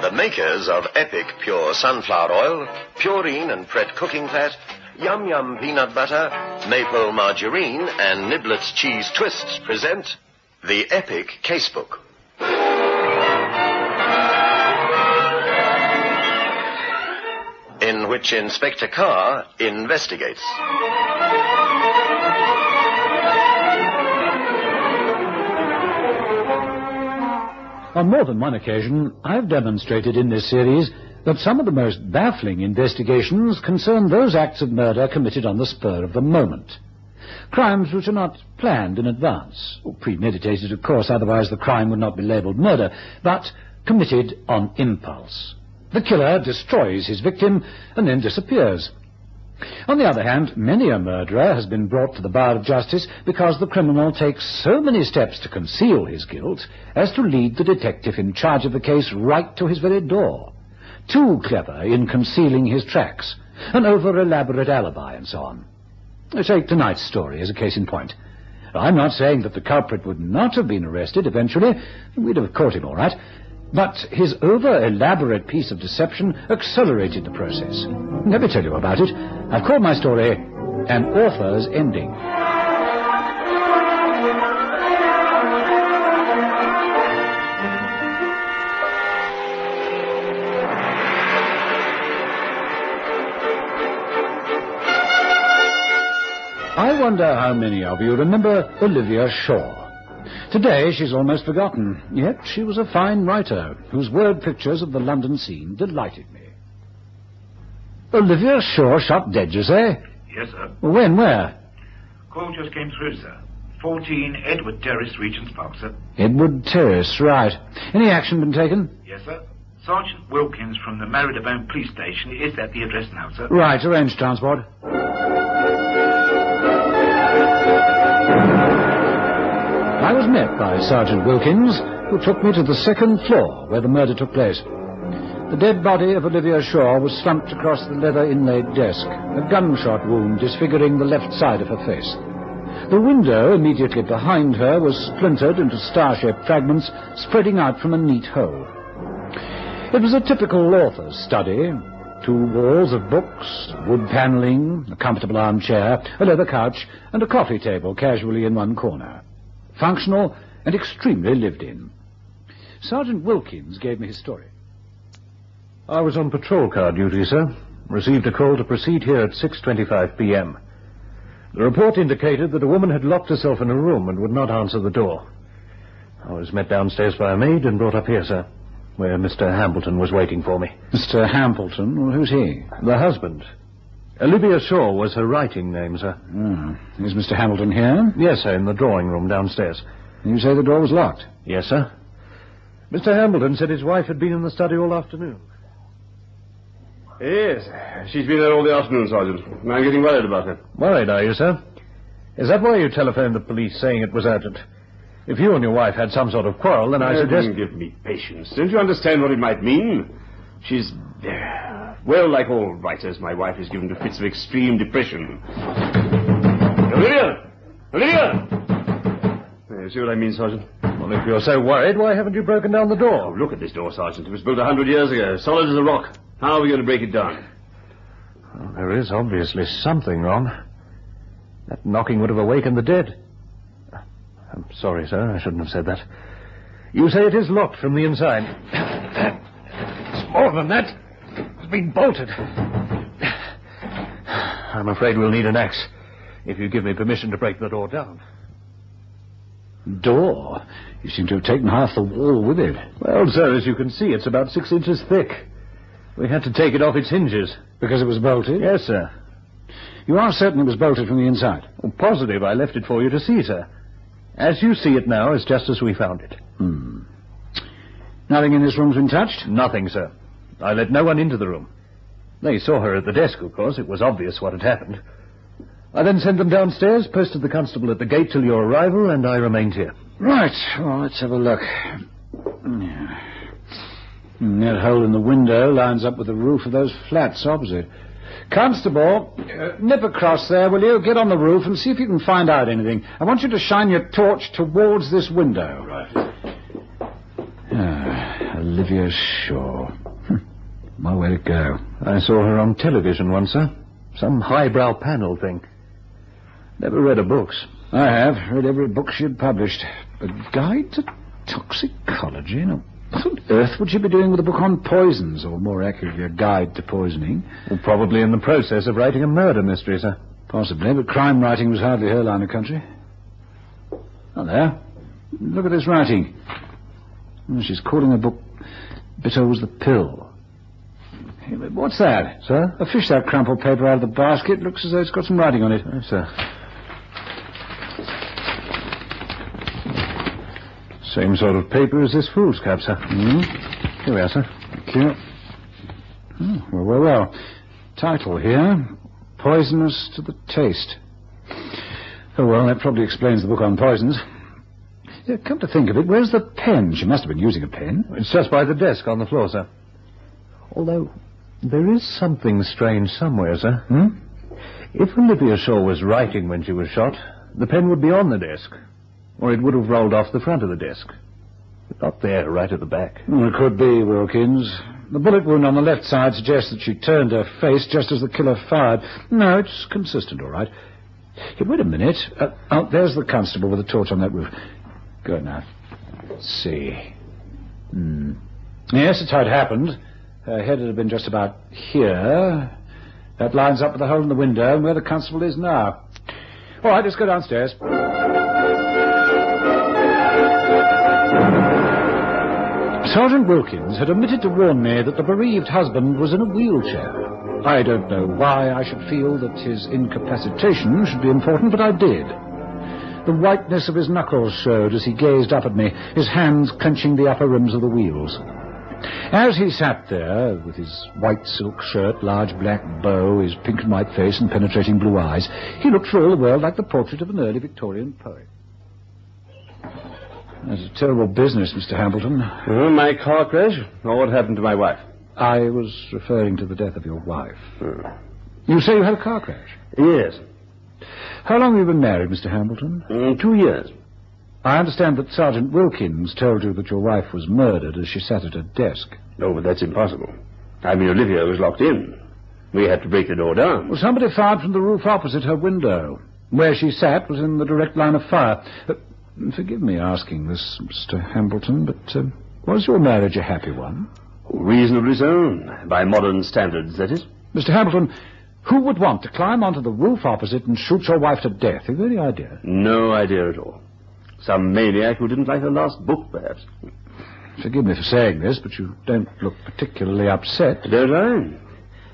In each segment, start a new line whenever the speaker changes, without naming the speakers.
The makers of Epic Pure Sunflower Oil, Purine and Pret Cooking Fat, Yum Yum Peanut Butter, Maple Margarine, and Niblets Cheese Twists present the Epic Casebook. In which Inspector Carr investigates.
On more than one occasion, I've demonstrated in this series that some of the most baffling investigations concern those acts of murder committed on the spur of the moment. Crimes which are not planned in advance, or premeditated, of course, otherwise the crime would not be labelled murder, but committed on impulse. The killer destroys his victim and then disappears. On the other hand, many a murderer has been brought to the bar of justice because the criminal takes so many steps to conceal his guilt as to lead the detective in charge of the case right to his very door. Too clever in concealing his tracks, an over-elaborate alibi and so on. Take tonight's story as a case in point. I'm not saying that the culprit would not have been arrested eventually. We'd have caught him all right. But his over-elaborate piece of deception accelerated the process. Let me tell you about it. I've called my story An Author's Ending. I wonder how many of you remember Olivia Shaw. Today she's almost forgotten, yet she was a fine writer whose word pictures of the London scene delighted me. Olivia Shaw shot dead, you say?
Yes, sir.
When, where?
Call just came through, sir. 14 Edward Terrace, Regent's Park, sir.
Edward Terrace, right. Any action been taken?
Yes, sir. Sergeant Wilkins from the Marylebone Police Station is at the address now, sir.
Right, arrange transport. I was met by Sergeant Wilkins, who took me to the second floor where the murder took place. The dead body of Olivia Shaw was slumped across the leather inlaid desk, a gunshot wound disfiguring the left side of her face. The window immediately behind her was splintered into star-shaped fragments spreading out from a neat hole. It was a typical author's study. Two walls of books, wood paneling, a comfortable armchair, a leather couch, and a coffee table casually in one corner. Functional and extremely lived in. Sergeant Wilkins gave me his story.
I was on patrol car duty, sir. Received a call to proceed here at 6.25 p.m. The report indicated that a woman had locked herself in a room and would not answer the door. I was met downstairs by a maid and brought up here, sir, where Mr. Hambleton was waiting for me.
Mr. Hambleton? Who's he?
The husband. Olivia Shaw was her writing name, sir.
Oh. Is Mr. Hambleton here?
Yes, sir, in the drawing room downstairs.
You say the door was locked?
Yes, sir. Mr. Hambleton said his wife had been in the study all afternoon.
Yes, she's been there all the afternoon, Sergeant. I'm getting worried about her.
Worried, are you, sir? Is that why you telephoned the police saying it was urgent? If you and your wife had some sort of quarrel, then I
Uh,
suggest...
Give me patience. Don't you understand what it might mean? She's... uh, Well, like all writers, my wife is given to fits of extreme depression. Olivia! Olivia! Uh, You see what I mean, Sergeant?
Well, if you're so worried, why haven't you broken down the
Oh,
door?
look at this door, Sergeant. It was built a hundred years ago, solid as a rock. How are we going to break it down?
Well, there is obviously something wrong. That knocking would have awakened the dead. I'm sorry, sir. I shouldn't have said that. You say it is locked from the inside. It's more than that. It's been bolted. I'm afraid we'll need an axe if you give me permission to break the door down.
Door? You seem to have taken half the wall with it.
Well, sir, as you can see, it's about six inches thick. We had to take it off its hinges.
Because it was bolted?
Yes, sir.
You are certain it was bolted from the inside?
Well, positive I left it for you to see, sir. As you see it now, it's just as we found it.
Hmm. Nothing in this room's been touched?
Nothing, sir. I let no one into the room. They saw her at the desk, of course. It was obvious what had happened. I then sent them downstairs, posted the constable at the gate till your arrival, and I remained here.
Right. Well, let's have a look. Yeah. That hole in the window lines up with the roof of those flats opposite. Constable, uh, nip across there, will you? Get on the roof and see if you can find out anything. I want you to shine your torch towards this window.
Right.
Ah, Olivia Shaw. Hmm. way where'd go?
I saw her on television once, sir. Some highbrow panel thing. Never read her books.
I have. Read every book she had published. A guide to toxicology? Now, what on earth would she be doing with a book on poisons, or more accurately, a guide to poisoning?
Well, probably in the process of writing a murder mystery, sir.
Possibly, but crime writing was hardly her line of country. Oh, there. Look at this writing. She's calling her book Bitto's the Pill. What's that?
Sir?
I fished that crumpled paper out of the basket. Looks as though it's got some writing on it.
Yes, sir. Same sort of paper as this foolscap, sir.
Hmm?
Here we are, sir.
Thank you. Oh, well, well, well. Title here Poisonous to the Taste. Oh, well, that probably explains the book on poisons. Yeah, come to think of it, where's the pen? She must have been using a pen.
It's just by the desk on the floor, sir. Although, there is something strange somewhere, sir.
Hmm?
If Olivia Shaw was writing when she was shot, the pen would be on the desk. Or it would have rolled off the front of the desk. Not there, right at the back.
Well, it could be, Wilkins. The bullet wound on the left side suggests that she turned her face just as the killer fired. No, it's consistent, all right. Hey, wait a minute. Uh, oh, there's the constable with a torch on that roof. Good now. Let's see. Hmm. Yes, it's how it happened. Uh, Her head had been just about here. That lines up with the hole in the window and where the constable is now. All right, let's go downstairs. Sergeant Wilkins had omitted to warn me that the bereaved husband was in a wheelchair. I don't know why I should feel that his incapacitation should be important, but I did. The whiteness of his knuckles showed as he gazed up at me, his hands clenching the upper rims of the wheels. As he sat there, with his white silk shirt, large black bow, his pink and white face, and penetrating blue eyes, he looked for all the world like the portrait of an early Victorian poet. That's a terrible business, Mr. Hambleton.
Oh, my car crash? Or what happened to my wife?
I was referring to the death of your wife. You say you had a car crash?
Yes.
How long have you been married, Mr. Hambleton?
Mm, two years.
I understand that Sergeant Wilkins told you that your wife was murdered as she sat at her desk.
No, but that's impossible. I mean, Olivia was locked in. We had to break the door down.
Well, somebody fired from the roof opposite her window. Where she sat was in the direct line of fire. Uh, forgive me asking this, Mr. Hambleton, but uh, was your marriage a happy one?
Reasonably so. By modern standards, that is.
Mr. Hambleton, who would want to climb onto the roof opposite and shoot your wife to death? Have you any idea?
No idea at all. Some maniac who didn't like her last book, perhaps.
Forgive me for saying this, but you don't look particularly upset.
Don't I?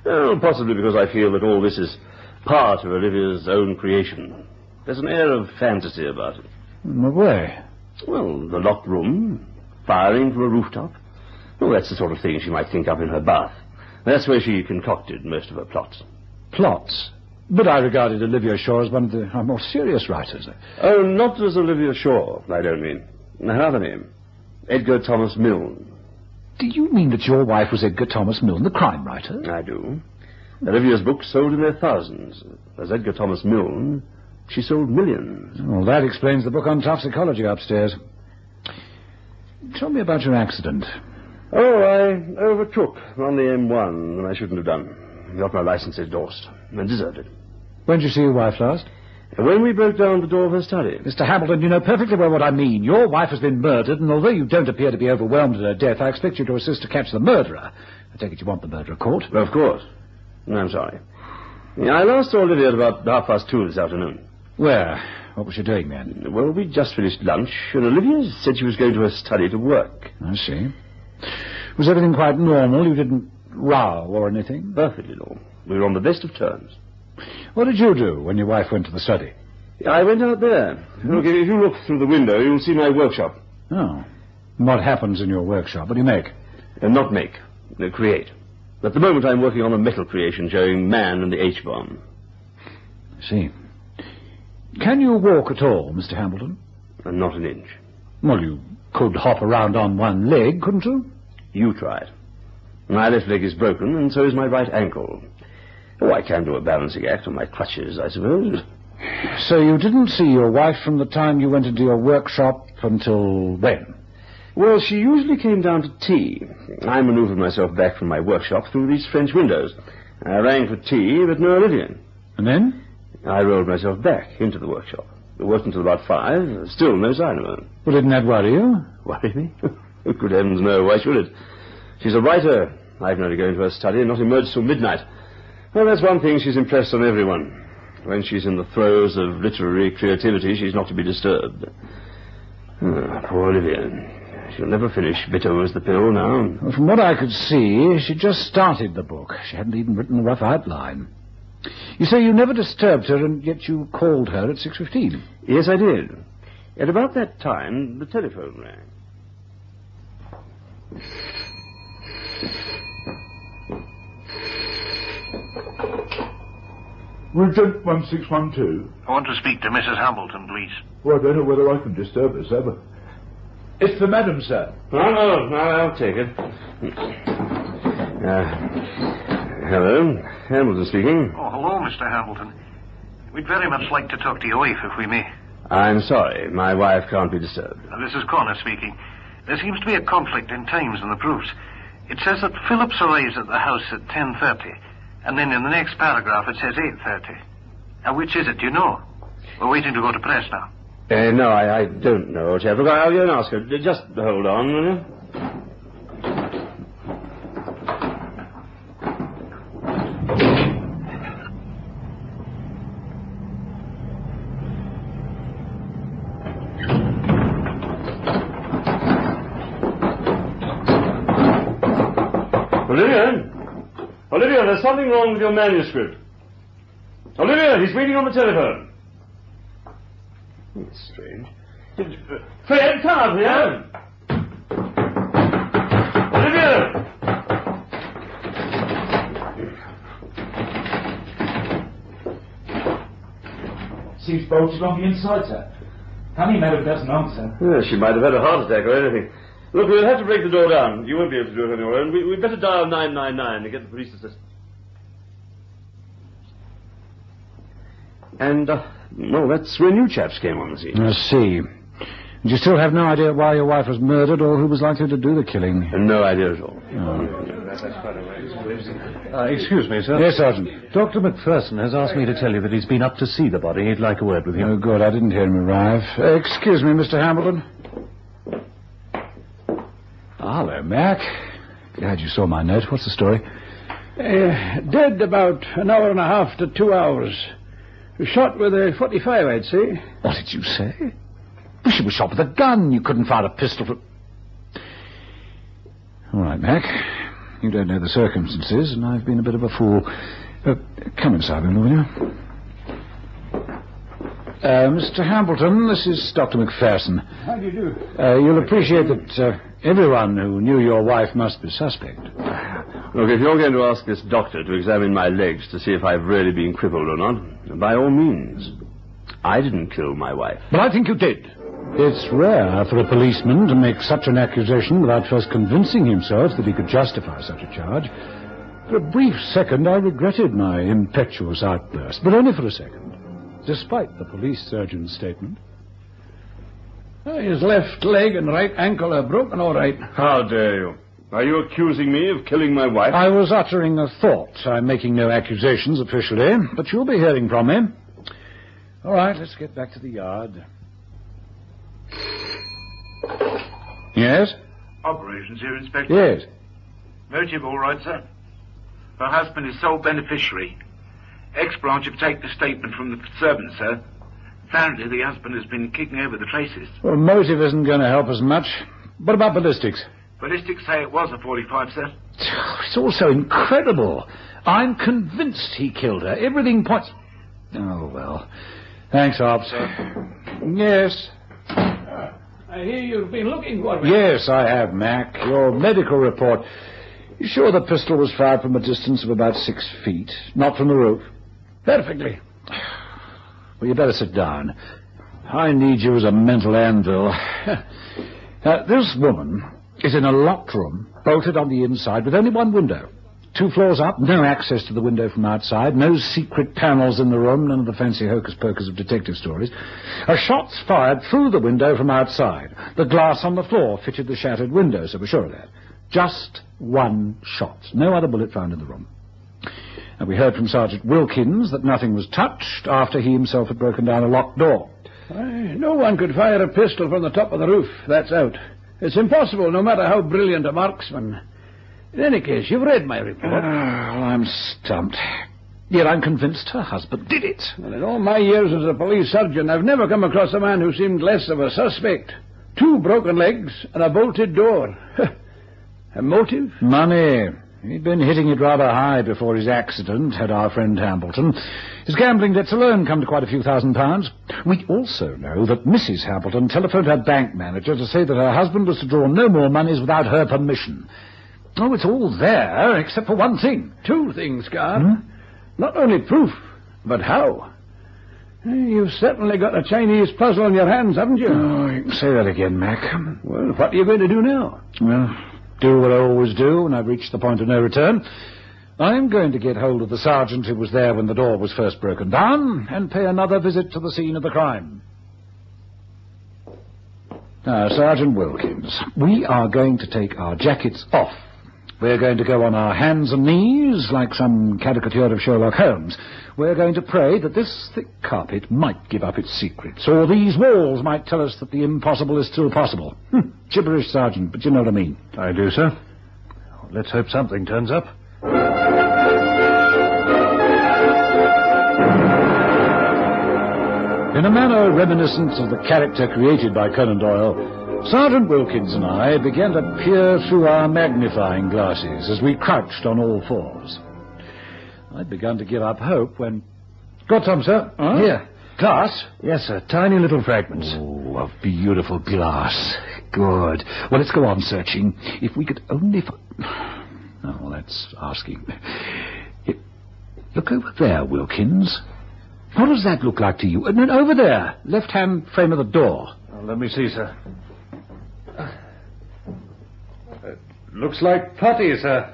Well, possibly because I feel that all this is part of Olivia's own creation. There's an air of fantasy about it.
In what way?
Well, the locked room, firing from a rooftop. Well, that's the sort of thing she might think up in her bath. That's where she concocted most of her plots.
Plots. But I regarded Olivia Shaw as one of the more serious writers.
Oh, not as Olivia Shaw, I don't mean. Another name. Edgar Thomas Milne.
Do you mean that your wife was Edgar Thomas Milne, the crime writer?
I do. Olivia's books sold in their thousands. As Edgar Thomas Milne, she sold millions.
Well, that explains the book on toxicology upstairs. Tell me about your accident.
Oh, I overtook on the M1 when I shouldn't have done. Got my license endorsed and deserved it.
When did you see your wife last?
When we broke down the door of her study.
Mr. Hambleton, you know perfectly well what I mean. Your wife has been murdered, and although you don't appear to be overwhelmed at her death, I expect you to assist to catch the murderer. I take it you want the murderer caught.
Of course. No, I'm sorry. I last saw Olivia at about half past two this afternoon.
Where? What was she doing then?
Well, we just finished lunch, and Olivia said she was going to her study to work.
I see. Was everything quite normal? You didn't row or anything?
Perfectly normal. We were on the best of terms.
What did you do when your wife went to the study?
I went out there. Look, if you look through the window, you'll see my workshop.
Oh. And what happens in your workshop? What do you make?
And not make, uh, create. At the moment, I'm working on a metal creation showing man and the H-bomb.
I see. Can you walk at all, Mr. Hambleton?
And not an inch.
Well, you could hop around on one leg, couldn't you?
You try it. My left leg is broken, and so is my right ankle. Oh, I can do a balancing act on my crutches, I suppose.
So you didn't see your wife from the time you went into your workshop until when?
Well, she usually came down to tea. I maneuvered myself back from my workshop through these French windows. I rang for tea, but no Olivia.
And then?
I rolled myself back into the workshop. It worked until about five. Still no sign of her.
Well, didn't that worry you?
Worry me? Good heavens, no. Why should it? She's a writer. I've known her go into her study and not emerge till midnight. Well, that's one thing she's impressed on everyone. When she's in the throes of literary creativity, she's not to be disturbed. Oh, poor Olivia. She'll never finish bitter as the pill now.
Well, from what I could see, she'd just started the book. She hadn't even written a rough outline. You say you never disturbed her, and yet you called her at 6.15.
Yes, I did. At about that time, the telephone rang.
Regent 1612.
I want to speak to Mrs. Hambleton, please.
Well, I don't know whether I can disturb her, sir, but... It's for madam, sir.
Oh, no, no, I'll take it. Uh, hello, Hambleton speaking.
Oh, hello, Mr. Hambleton. We'd very much like to talk to your wife, if we may.
I'm sorry, my wife can't be disturbed.
This is Connor speaking. There seems to be a conflict in times and the proofs. It says that Phillips arrives at the house at 10.30, and then in the next paragraph it says 8.30. Now, which is it, do you know? We're waiting to go to press now.
Uh, no, I, I don't know, Chap. I'll go and ask her. Just hold on, will you? Olivia? Olivia, there's something wrong with your manuscript. Olivia, he's waiting on the telephone. That's strange. Fred, come up here. Olivia!
Seems bolted on the inside, sir. Honey Meadow doesn't answer.
Yeah, she might have had a heart attack or anything. Look, we'll have to break the door down. You won't be able to do it on your own. We, we'd better dial 999 to get the police assistance. And, uh, well, that's when you chaps came on the scene.
I see. And you still have no idea why your wife was murdered or who was likely to do the killing?
And no idea at all.
Uh, excuse me, sir.
Yes, Sergeant.
Dr. Macpherson has asked me to tell you that he's been up to see the body. He'd like a word with you.
Oh, good. I didn't hear him arrive. Uh, excuse me, Mr. Hambleton. Ah, hello, Mac. Glad you saw my note. What's the story?
Uh, dead about an hour and a half to two hours. Shot with a 45, I'd say.
What did you say? She was shot with a gun. You couldn't fire a pistol from... All right, Mac. You don't know the circumstances, and I've been a bit of a fool. Uh, come inside, will you? Uh, Mr. Hambleton, this is Dr. Macpherson.
How do you do?
Uh, you'll appreciate that uh, everyone who knew your wife must be suspect.
Look, if you're going to ask this doctor to examine my legs to see if I've really been crippled or not, by all means. I didn't kill my wife.
But I think you did. It's rare for a policeman to make such an accusation without first convincing himself that he could justify such a charge. For a brief second, I regretted my impetuous outburst, but only for a second, despite the police surgeon's statement.
Uh, His left leg and right ankle are broken, all right.
How dare you? Are you accusing me of killing my wife?
I was uttering a thought. I'm making no accusations officially, but you'll be hearing from me. All right, let's get back to the yard. Yes?
Operations here, Inspector.
Yes.
Motive all right, sir. Her husband is sole beneficiary. Ex-branch have taken a statement from the servant, sir. Apparently the husband has been kicking over the traces.
Well, motive isn't going to help us much. What about ballistics?
Ballistics say it was a 45, sir.
It's all so incredible. I'm convinced he killed her. Everything points. Oh, well. Thanks, Ops. Yes.
I hear you've been looking for me.
Yes, I have, Mac. Your medical report. You sure the pistol was fired from a distance of about six feet, not from the roof?
Perfectly.
Well, you better sit down. I need you as a mental anvil. uh, this woman is in a locked room, bolted on the inside, with only one window. Two floors up, no access to the window from outside, no secret panels in the room, none of the fancy hocus-pocus of detective stories. A shot's fired through the window from outside. The glass on the floor fitted the shattered window, so we're sure of that. Just one shot. No other bullet found in the room. And we heard from Sergeant Wilkins that nothing was touched after he himself had broken down a locked door.
Aye, no one could fire a pistol from the top of the roof. That's out. It's impossible, no matter how brilliant a marksman. In any case, you've read my report.
Ah, well, I'm stumped. Yet I'm convinced her husband did it.
Well, in all my years as a police surgeon, I've never come across a man who seemed less of a suspect. Two broken legs and a bolted door. a motive?
Money. He'd been hitting it rather high before his accident, had our friend Hambleton. His gambling debts alone come to quite a few thousand pounds. We also know that Mrs. Hambleton telephoned her bank manager to say that her husband was to draw no more monies without her permission. Oh, it's all there, except for one thing.
Two things, Carr. Hmm? Not only proof, but how. You've certainly got a Chinese puzzle on your hands, haven't you?
Oh, you can say that again, Mac.
Well, what are you going to do now?
Well, do what I always do when I've reached the point of no return. I'm going to get hold of the sergeant who was there when the door was first broken down and pay another visit to the scene of the crime. Now, Sergeant Wilkins, we are going to take our jackets off. We're going to go on our hands and knees like some caricature of Sherlock Holmes. We're going to pray that this thick carpet might give up its secrets, or these walls might tell us that the impossible is still possible. Hm, gibberish, Sergeant, but you know what I mean.
I do, sir. Let's hope something turns up.
In a manner reminiscent of the character created by Conan Doyle, Sergeant Wilkins and I began to peer through our magnifying glasses as we crouched on all fours. I'd begun to give up hope when...
Got some, sir.
Huh?
Here.
Glass?
Yes, sir. Tiny little fragments.
Oh, of beautiful glass. Good. Well, let's go on searching. If we could only... Oh, well, that's asking. Look over there, Wilkins. What does that look like to you? Uh, and then over there, left-hand frame of the door.
Oh, let me see, sir. It looks like putty, sir.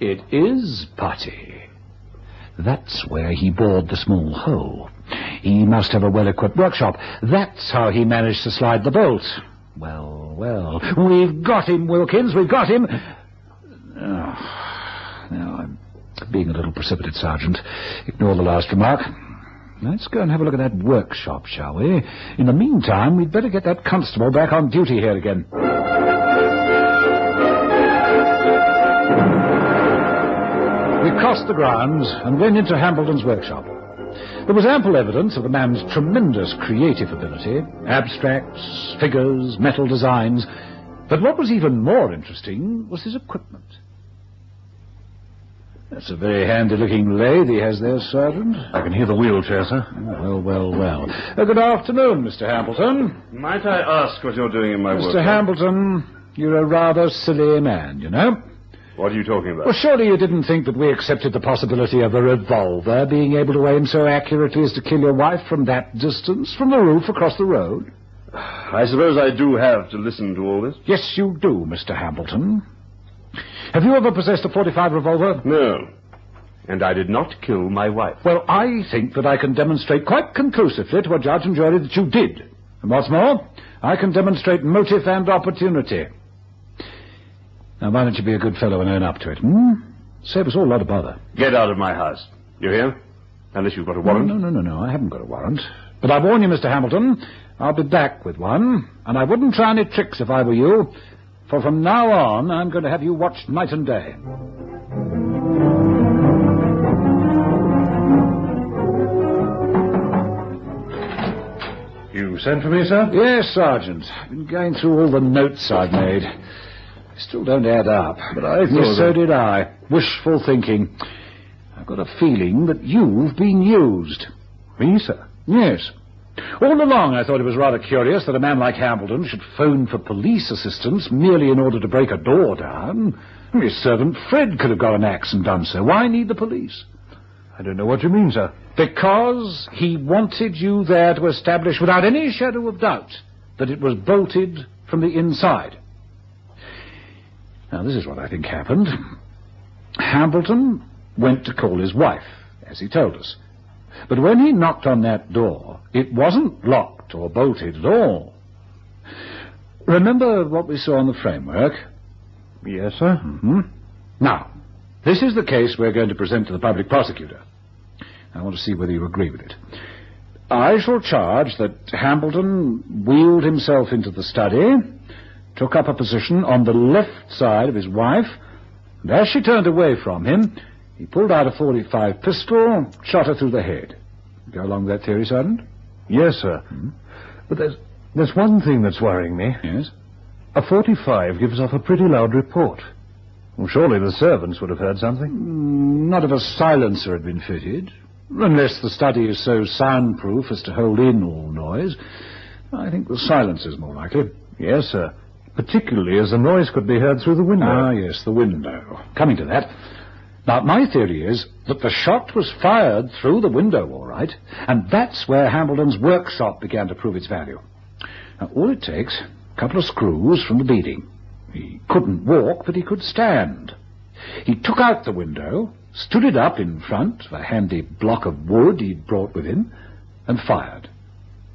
It is putty. That's where he bored the small hole. He must have a well-equipped workshop. That's how he managed to slide the bolt. Well, well, we've got him, Wilkins, we've got him. Oh, now, I'm being a little precipitate, Sergeant. Ignore the last remark. Let's go and have a look at that workshop, shall we? In the meantime, we'd better get that constable back on duty here again. Crossed the grounds and went into Hambleton's workshop. There was ample evidence of the man's tremendous creative ability abstracts, figures, metal designs. But what was even more interesting was his equipment. That's a very handy-looking lathe he has there, Sergeant.
I can hear the wheelchair, sir.
Well, well, well. Uh, good afternoon, Mr. Hambleton.
Might I ask what you're doing in my
Mr.
workshop? Mr.
Hambleton, you're a rather silly man, you know.
What are you talking about?
Well, surely you didn't think that we accepted the possibility of a revolver being able to aim so accurately as to kill your wife from that distance, from the roof across the road?
I suppose I do have to listen to all this.
Yes, you do, Mr. Hambleton. Have you ever possessed a 45 revolver?
No. And I did not kill my wife.
Well, I think that I can demonstrate quite conclusively to a judge and jury that you did. And what's more, I can demonstrate motive and opportunity. Now, why don't you be a good fellow and own up to it, hmm? Save us all a lot of bother.
Get out of my house. You hear? Unless you've got a warrant.
No, no, no, no, I haven't got a warrant. But I warn you, Mr. Hambleton, I'll be back with one, and I wouldn't try any tricks if I were you, for from now on I'm going to have you watched night and day.
You sent for me, sir?
Yes, Sergeant. I've been going through all the notes I've made. Still don't add up.
But I thought...
Yes, so did I. Wishful thinking. I've got a feeling that you've been used.
Me, sir?
Yes. All along I thought it was rather curious that a man like Hambleton should phone for police assistance merely in order to break a door down. His servant Fred could have got an axe and done so. Why need the police?
I don't know what you mean, sir.
Because he wanted you there to establish without any shadow of doubt that it was bolted from the inside. Now, this is what I think happened. Hambleton went to call his wife, as he told us. But when he knocked on that door, it wasn't locked or bolted at all. Remember what we saw on the framework?
Yes, sir.
hmm Now, this is the case we're going to present to the public prosecutor. I want to see whether you agree with it. I shall charge that Hambleton wheeled himself into the study, took up a position on the left side of his wife, and as she turned away from him, he pulled out a 45 pistol, shot her through the head. Go along with that theory, Sergeant?
Yes, sir. Hmm? But there's, there's one thing that's worrying me.
Yes?
A 45 gives off a pretty loud report. Well, surely the servants would have heard something.
Mm, not if a silencer had been fitted. Unless the study is so soundproof as to hold in all noise. I think the silencer's more likely.
Yes, sir. Particularly as the noise could be heard through the window.
Ah, yes, the window. Coming to that. Now, my theory is that the shot was fired through the window, all right, and that's where Hambleton's workshop began to prove its value. Now, all it takes, a couple of screws from the beading. He couldn't walk, but he could stand. He took out the window, stood it up in front of a handy block of wood he'd brought with him, and fired.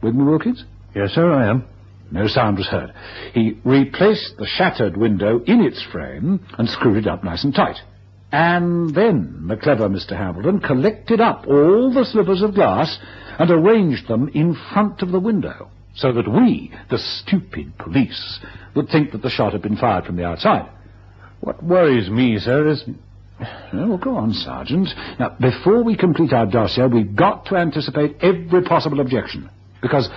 With me, Wilkins?
Yes, sir, I am.
No sound was heard. He replaced the shattered window in its frame and screwed it up nice and tight. And then the clever Mr. Hambleton collected up all the slippers of glass and arranged them in front of the window, so that we, the stupid police, would think that the shot had been fired from the outside.
What worries me, sir, is...
Oh, well, go on, Sergeant. Now, before we complete our dossier, we've got to anticipate every possible objection. Because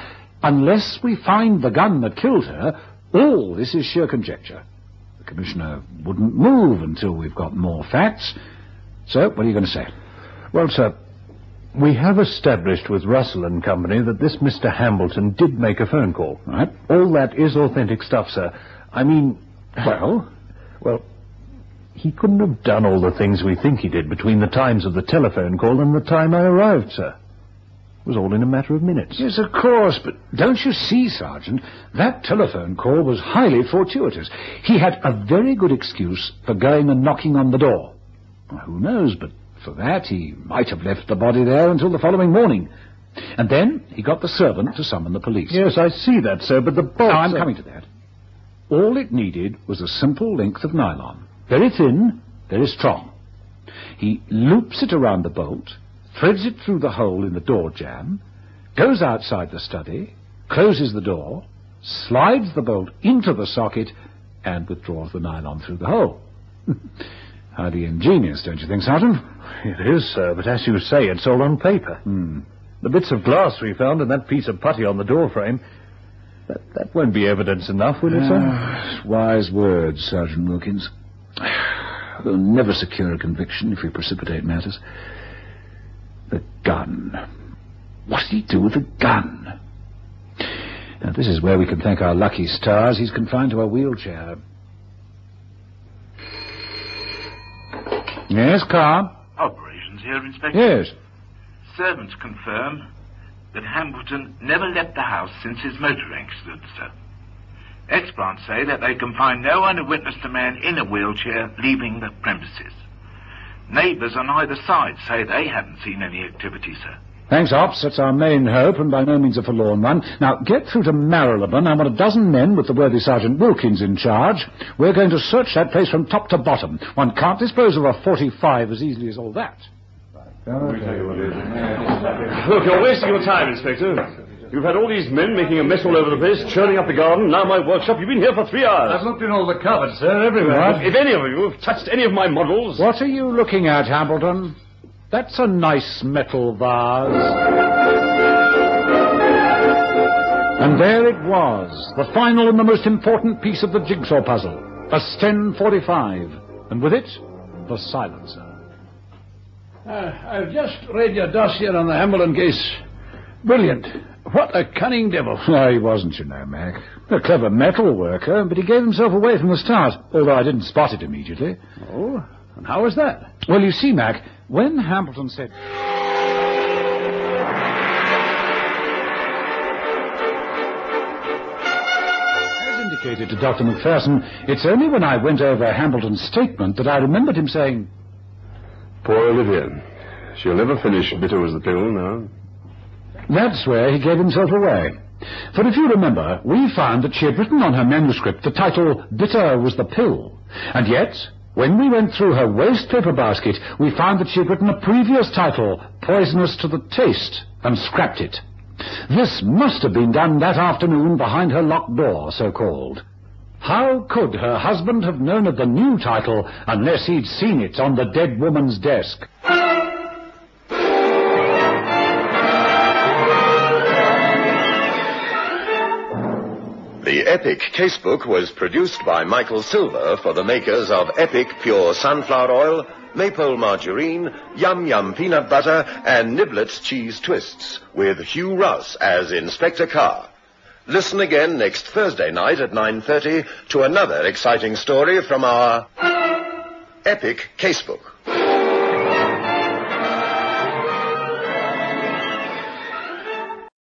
unless we find the gun that killed her, all this is sheer conjecture. The Commissioner wouldn't move until we've got more facts. So, what are you going to say?
Well, sir, we have established with Russell and Company that this Mr. Hambleton did make a phone call.
Right?
All that is authentic stuff, sir. I mean...
Well?
Well, he couldn't have done all the things we think he did between the times of the telephone call and the time I arrived, sir. It was all in a matter of minutes.
Yes, of course, but don't you see, Sergeant? That telephone call was highly fortuitous. He had a very good excuse for going and knocking on the door. Well, who knows, but for that he might have left the body there until the following morning. And then he got the servant to summon the police.
Yes, I see that, sir, but the bolt...
Now, I'm
sir-
coming to that. All it needed was a simple length of nylon. Very thin, very strong. He loops it around the bolt, threads it through the hole in the door jamb, goes outside the study, closes the door, slides the bolt into the socket, and withdraws the nylon through the hole. Highly ingenious, don't you think, Sergeant?
It is, sir, but as you say, it's all on paper.
Hmm.
The bits of glass we found and that piece of putty on the door frame, that, that won't be evidence enough, will it, sir?
Ah, wise words, Sergeant Wilkins. We'll never secure a conviction if we precipitate matters. The gun. What did he do with the gun? Now, this is where we can thank our lucky stars. He's confined to a wheelchair. Yes, car?
Operations here, Inspector.
Yes.
Servants confirm that Hambleton never left the house since his motor accident, sir. Experts say that they can find no one who witnessed a man in a wheelchair leaving the premises. Neighbours on either side say they haven't seen any activity, sir.
Thanks, Ops. That's our main hope, and by no means a forlorn one. Now, get through to Marylebone. I want a dozen men with the worthy Sergeant Wilkins in charge. We're going to search that place from top to bottom. One can't dispose of a 45 as easily as all that.
Look, you're wasting your time, Inspector. You've had all these men making a mess all over the place, churning up the garden, now my workshop. You've been here for three hours.
I've looked in all the cupboards, sir, everywhere.
If any of you have touched any of my models...
What are you looking at, Hambleton? That's a nice metal vase. And there it was, the final and the most important piece of the jigsaw puzzle. A Sten 45. And with it, the silencer.
Uh, I've just read your dossier on the Hambleton case. Brilliant. What a cunning devil.
No, he wasn't, you know, Mac. A clever metal worker, but he gave himself away from the start, although I didn't spot it immediately.
Oh, and how was that?
Well, you see, Mac, when Hambleton said... As indicated to Dr. Macpherson, it's only when I went over Hambleton's statement that I remembered him saying,
Poor Olivia. She'll never finish Bitter was the Pill now.
That's where he gave himself away. For if you remember, we found that she had written on her manuscript the title Bitter was the Pill. And yet, when we went through her waste paper basket, we found that she had written a previous title, Poisonous to the Taste, and scrapped it. This must have been done that afternoon behind her locked door, so-called. How could her husband have known of the new title unless he'd seen it on the dead woman's desk?
The Epic Casebook was produced by Michael Silver for the makers of Epic Pure Sunflower Oil, Maple Margarine, Yum Yum Peanut Butter, and Niblets Cheese Twists, with Hugh Ross as Inspector Carr. Listen again next Thursday night at 9.30 to another exciting story from our Epic Casebook.